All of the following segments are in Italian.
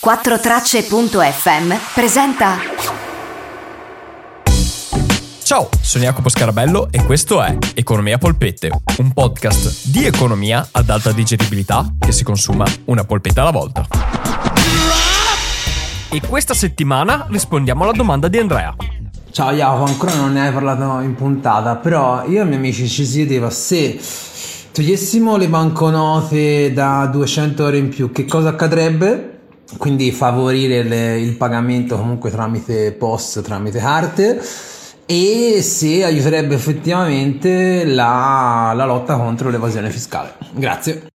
Quattrotracce.fm presenta Ciao, sono Jacopo Scarabello e questo è Economia Polpette, un podcast di economia ad alta digeribilità che si consuma una polpetta alla volta. E questa settimana rispondiamo alla domanda di Andrea. Ciao Jacopo, ancora non ne hai parlato in puntata, però io e i miei amici ci si chiedeva se togliessimo le banconote da 200 euro in più, che cosa accadrebbe? Quindi favorire le, il pagamento comunque tramite post, tramite carte e se aiuterebbe effettivamente la, la lotta contro l'evasione fiscale. Grazie.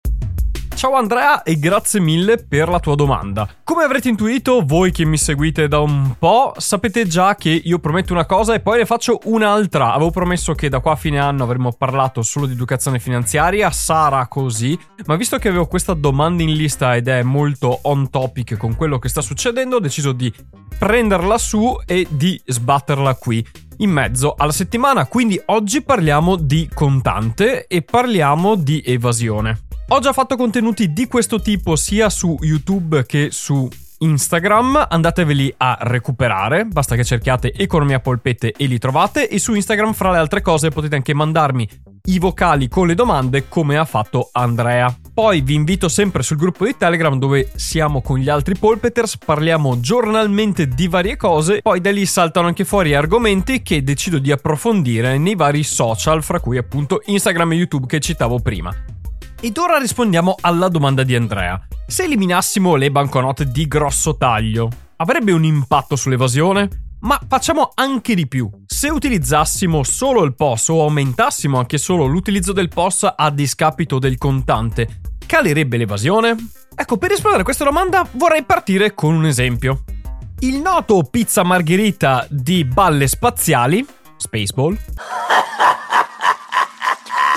Ciao Andrea e grazie mille per la tua domanda. Come avrete intuito, voi che mi seguite da un po', sapete già che io prometto una cosa e poi ne faccio un'altra. Avevo promesso che da qua a fine anno avremmo parlato solo di educazione finanziaria, sarà così, ma visto che avevo questa domanda in lista ed è molto on topic con quello che sta succedendo, ho deciso di prenderla su e di sbatterla qui in mezzo alla settimana. Quindi oggi parliamo di contante e parliamo di evasione. Ho già fatto contenuti di questo tipo sia su YouTube che su Instagram, andateveli a recuperare, basta che cerchiate Economia Polpette e li trovate e su Instagram fra le altre cose potete anche mandarmi i vocali con le domande come ha fatto Andrea. Poi vi invito sempre sul gruppo di Telegram dove siamo con gli altri Polpeters, parliamo giornalmente di varie cose, poi da lì saltano anche fuori argomenti che decido di approfondire nei vari social, fra cui appunto Instagram e YouTube che citavo prima. Ed ora rispondiamo alla domanda di Andrea. Se eliminassimo le banconote di grosso taglio, avrebbe un impatto sull'evasione? Ma facciamo anche di più. Se utilizzassimo solo il POS o aumentassimo anche solo l'utilizzo del POS a discapito del contante, calerebbe l'evasione? Ecco, per rispondere a questa domanda vorrei partire con un esempio. Il noto pizza margherita di balle spaziali, Spaceball,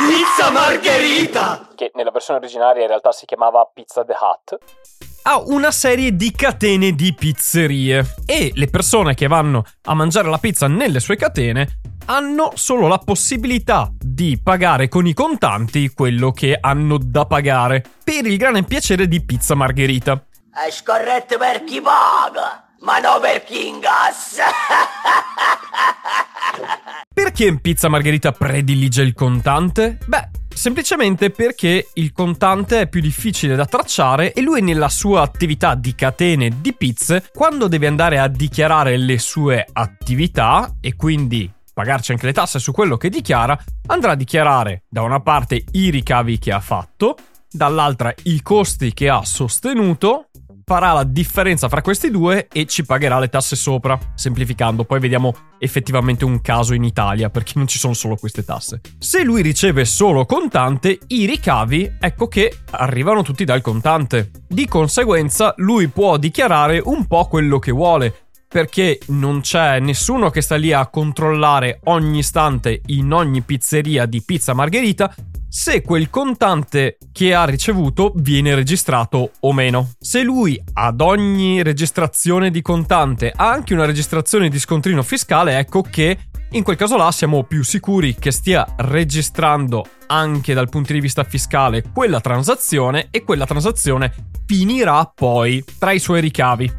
Pizza Margherita! che nella versione originaria in realtà si chiamava Pizza the Hut, ha una serie di catene di pizzerie e le persone che vanno a mangiare la pizza nelle sue catene hanno solo la possibilità di pagare con i contanti quello che hanno da pagare per il grande piacere di pizza margherita. È scorretto per chi paga, ma non per chi ingassa! Perché Pizza Margherita predilige il contante? Beh, semplicemente perché il contante è più difficile da tracciare e lui nella sua attività di catene di pizze, quando deve andare a dichiarare le sue attività e quindi pagarci anche le tasse su quello che dichiara, andrà a dichiarare da una parte i ricavi che ha fatto, dall'altra i costi che ha sostenuto farà la differenza fra questi due e ci pagherà le tasse sopra. Semplificando, poi vediamo effettivamente un caso in Italia perché non ci sono solo queste tasse. Se lui riceve solo contante, i ricavi, ecco che arrivano tutti dal contante. Di conseguenza, lui può dichiarare un po' quello che vuole perché non c'è nessuno che sta lì a controllare ogni istante in ogni pizzeria di pizza margherita se quel contante che ha ricevuto viene registrato o meno. Se lui ad ogni registrazione di contante ha anche una registrazione di scontrino fiscale, ecco che in quel caso là siamo più sicuri che stia registrando anche dal punto di vista fiscale quella transazione e quella transazione finirà poi tra i suoi ricavi.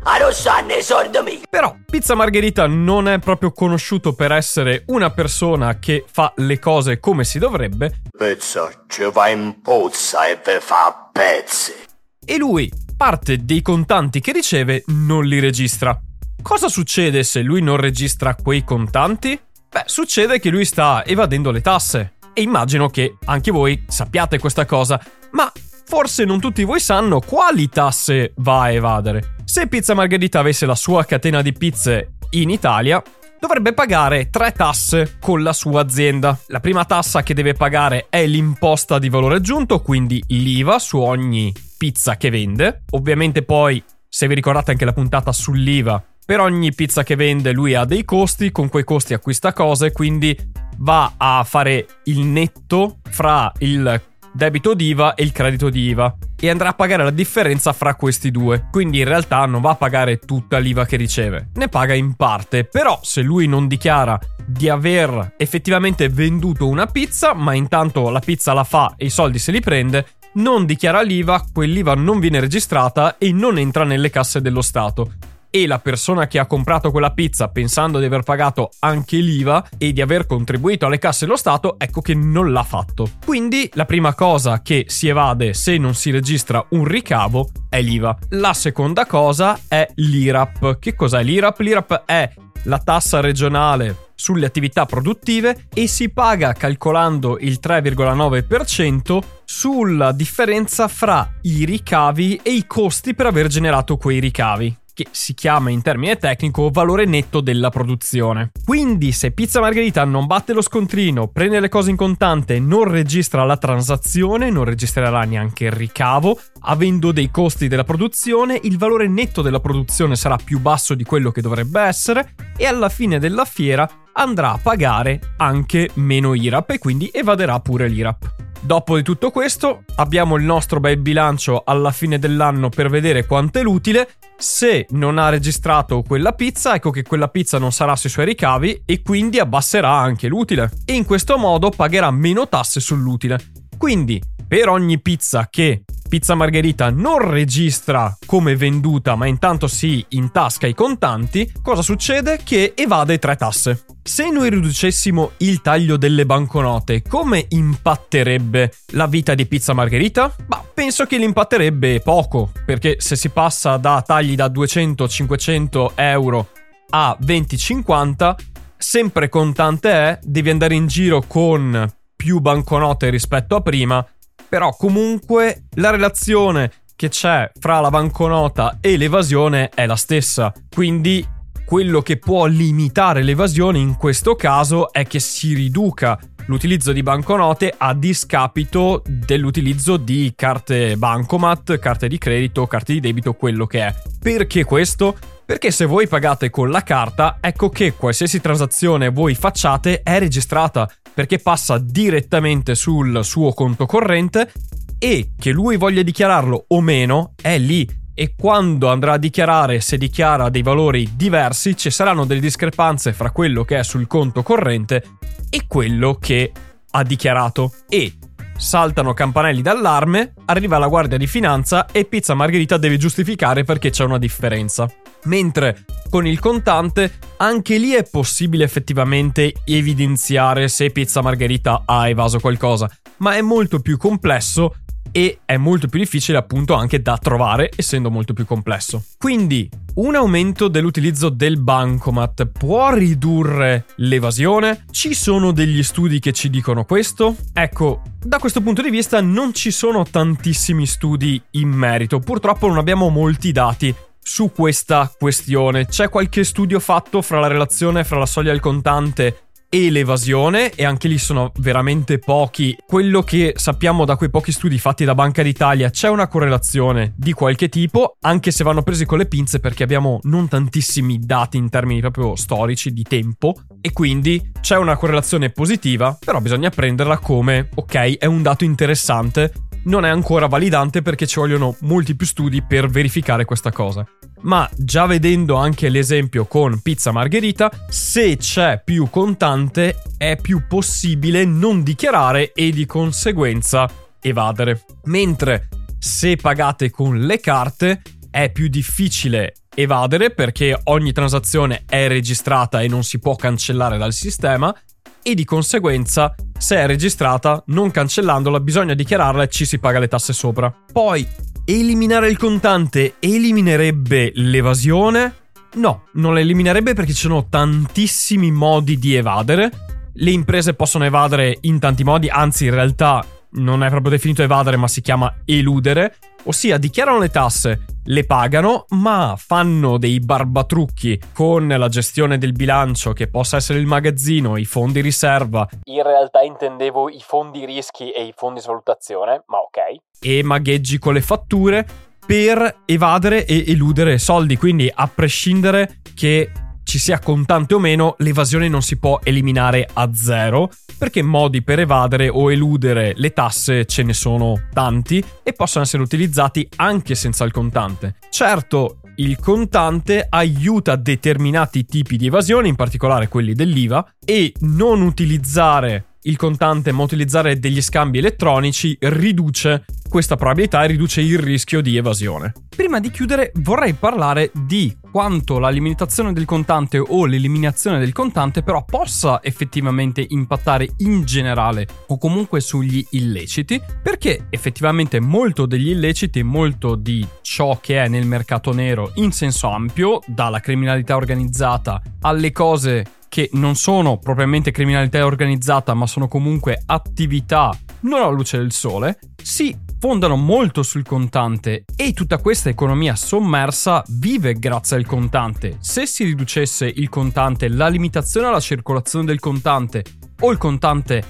Però Pizza Margherita non è proprio conosciuto per essere una persona che fa le cose come si dovrebbe Pezzo ci va in pozza e ve fa pezzi! e lui parte dei contanti che riceve non li registra. Cosa succede se lui non registra quei contanti? Beh, succede che lui sta evadendo le tasse. E immagino che anche voi sappiate questa cosa, ma forse non tutti voi sanno quali tasse va a evadere. Se Pizza Margherita avesse la sua catena di pizze in Italia, dovrebbe pagare tre tasse con la sua azienda. La prima tassa che deve pagare è l'imposta di valore aggiunto, quindi l'IVA su ogni pizza che vende. Ovviamente poi, se vi ricordate anche la puntata sull'IVA, per ogni pizza che vende lui ha dei costi, con quei costi acquista cose, quindi va a fare il netto fra il debito d'IVA e il credito di IVA e andrà a pagare la differenza fra questi due. Quindi in realtà non va a pagare tutta l'IVA che riceve, ne paga in parte. Però se lui non dichiara di aver effettivamente venduto una pizza, ma intanto la pizza la fa e i soldi se li prende, non dichiara l'IVA, quell'IVA non viene registrata e non entra nelle casse dello Stato e la persona che ha comprato quella pizza pensando di aver pagato anche l'IVA e di aver contribuito alle casse dello Stato, ecco che non l'ha fatto. Quindi la prima cosa che si evade se non si registra un ricavo è l'IVA. La seconda cosa è l'IRAP. Che cos'è l'IRAP? L'IRAP è la tassa regionale sulle attività produttive e si paga calcolando il 3,9% sulla differenza fra i ricavi e i costi per aver generato quei ricavi che si chiama in termine tecnico valore netto della produzione. Quindi se Pizza Margherita non batte lo scontrino, prende le cose in contante, non registra la transazione, non registrerà neanche il ricavo, avendo dei costi della produzione, il valore netto della produzione sarà più basso di quello che dovrebbe essere e alla fine della fiera andrà a pagare anche meno IRAP e quindi evaderà pure l'IRAP. Dopo di tutto questo, abbiamo il nostro bel bilancio alla fine dell'anno per vedere quanto è l'utile. Se non ha registrato quella pizza, ecco che quella pizza non sarà sui suoi ricavi e quindi abbasserà anche l'utile. E in questo modo pagherà meno tasse sull'utile. Quindi, per ogni pizza che Pizza Margherita non registra come venduta, ma intanto si intasca i contanti, cosa succede? Che evade tre tasse. Se noi riducessimo il taglio delle banconote, come impatterebbe la vita di Pizza Margherita? Ma penso che l'impatterebbe poco, perché se si passa da tagli da 200-500 euro a 20-50, sempre contante è, devi andare in giro con più banconote rispetto a prima però comunque la relazione che c'è fra la banconota e l'evasione è la stessa. Quindi quello che può limitare l'evasione in questo caso è che si riduca l'utilizzo di banconote a discapito dell'utilizzo di carte bancomat, carte di credito, carte di debito, quello che è. Perché questo? Perché se voi pagate con la carta, ecco che qualsiasi transazione voi facciate è registrata perché passa direttamente sul suo conto corrente e che lui voglia dichiararlo o meno è lì. E quando andrà a dichiarare se dichiara dei valori diversi ci saranno delle discrepanze fra quello che è sul conto corrente e quello che ha dichiarato. E saltano campanelli d'allarme, arriva la guardia di finanza e Pizza Margherita deve giustificare perché c'è una differenza. Mentre con il contante anche lì è possibile effettivamente evidenziare se Pizza Margherita ha evaso qualcosa, ma è molto più complesso e è molto più difficile appunto anche da trovare essendo molto più complesso. Quindi un aumento dell'utilizzo del bancomat può ridurre l'evasione? Ci sono degli studi che ci dicono questo? Ecco, da questo punto di vista non ci sono tantissimi studi in merito, purtroppo non abbiamo molti dati su questa questione. C'è qualche studio fatto fra la relazione fra la soglia del contante e l'evasione e anche lì sono veramente pochi. Quello che sappiamo da quei pochi studi fatti da Banca d'Italia c'è una correlazione di qualche tipo, anche se vanno presi con le pinze perché abbiamo non tantissimi dati in termini proprio storici di tempo e quindi c'è una correlazione positiva, però bisogna prenderla come ok, è un dato interessante non è ancora validante perché ci vogliono molti più studi per verificare questa cosa. Ma già vedendo anche l'esempio con pizza margherita, se c'è più contante è più possibile non dichiarare e di conseguenza evadere. Mentre se pagate con le carte è più difficile evadere perché ogni transazione è registrata e non si può cancellare dal sistema e di conseguenza se è registrata non cancellandola bisogna dichiararla e ci si paga le tasse sopra. Poi Eliminare il contante eliminerebbe l'evasione? No, non la eliminerebbe perché ci sono tantissimi modi di evadere. Le imprese possono evadere in tanti modi, anzi in realtà non è proprio definito evadere, ma si chiama eludere, ossia dichiarano le tasse, le pagano, ma fanno dei barbatrucchi con la gestione del bilancio, che possa essere il magazzino, i fondi riserva. In realtà intendevo i fondi rischi e i fondi svalutazione, ma ok. E magheggi con le fatture per evadere e eludere soldi, quindi a prescindere che ci sia contante o meno, l'evasione non si può eliminare a zero, perché modi per evadere o eludere le tasse ce ne sono tanti e possono essere utilizzati anche senza il contante. Certo, il contante aiuta determinati tipi di evasione, in particolare quelli dell'IVA, e non utilizzare il contante ma utilizzare degli scambi elettronici riduce questa probabilità e riduce il rischio di evasione. Prima di chiudere vorrei parlare di quanto la limitazione del contante o l'eliminazione del contante però possa effettivamente impattare in generale o comunque sugli illeciti, perché effettivamente molto degli illeciti, molto di ciò che è nel mercato nero in senso ampio, dalla criminalità organizzata alle cose che non sono propriamente criminalità organizzata, ma sono comunque attività non alla luce del sole, si fondano molto sul contante e tutta questa economia sommersa vive grazie al contante. Se si riducesse il contante, la limitazione alla circolazione del contante o il contante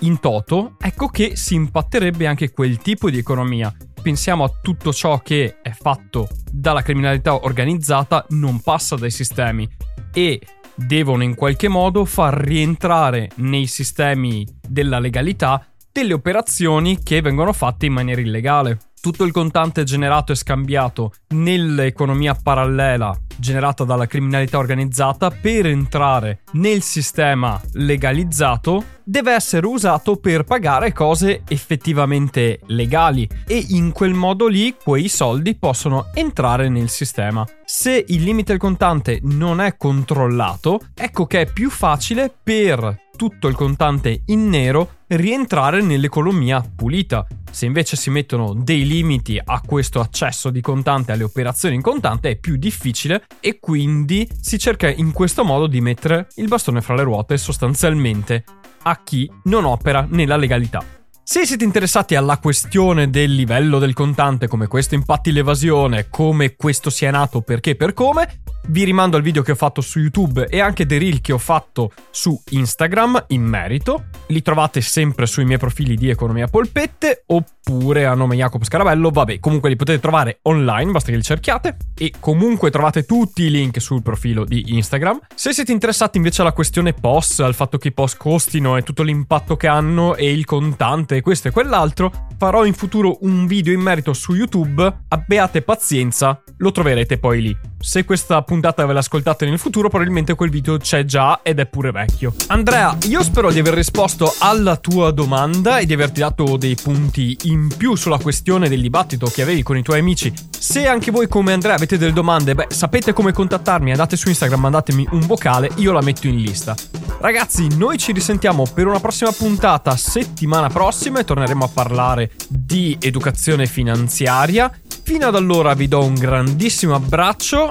in toto, ecco che si impatterebbe anche quel tipo di economia. Pensiamo a tutto ciò che è fatto dalla criminalità organizzata, non passa dai sistemi e devono in qualche modo far rientrare nei sistemi della legalità delle operazioni che vengono fatte in maniera illegale. Tutto il contante generato e scambiato nell'economia parallela generata dalla criminalità organizzata per entrare nel sistema legalizzato deve essere usato per pagare cose effettivamente legali e in quel modo lì quei soldi possono entrare nel sistema. Se il limite del contante non è controllato, ecco che è più facile per tutto il contante in nero rientrare nell'economia pulita. Se invece si mettono dei limiti a questo accesso di contante alle operazioni in contante è più difficile e quindi si cerca in questo modo di mettere il bastone fra le ruote sostanzialmente a chi non opera nella legalità. Se siete interessati alla questione del livello del contante, come questo impatti l'evasione, come questo sia nato, perché per come, vi rimando al video che ho fatto su YouTube e anche dei reel che ho fatto su Instagram in merito. Li trovate sempre sui miei profili di Economia Polpette oppure a nome Jacopo Scarabello. Vabbè, comunque li potete trovare online, basta che li cerchiate. E comunque trovate tutti i link sul profilo di Instagram. Se siete interessati invece alla questione POS, al fatto che i POS costino e tutto l'impatto che hanno e il contante e questo e quell'altro, farò in futuro un video in merito su YouTube. Abbiate pazienza, lo troverete poi lì. Se questa puntata ve l'ascoltate nel futuro, probabilmente quel video c'è già ed è pure vecchio. Andrea, io spero di aver risposto alla tua domanda e di averti dato dei punti in più sulla questione del dibattito che avevi con i tuoi amici. Se anche voi come Andrea avete delle domande, beh, sapete come contattarmi, andate su Instagram, mandatemi un vocale, io la metto in lista. Ragazzi, noi ci risentiamo per una prossima puntata settimana prossima e torneremo a parlare di educazione finanziaria. Fino ad allora vi do un grandissimo abbraccio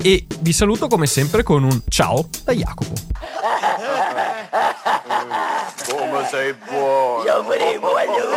e vi saluto come sempre con un ciao da Jacopo. Come sei buono! Io voglio!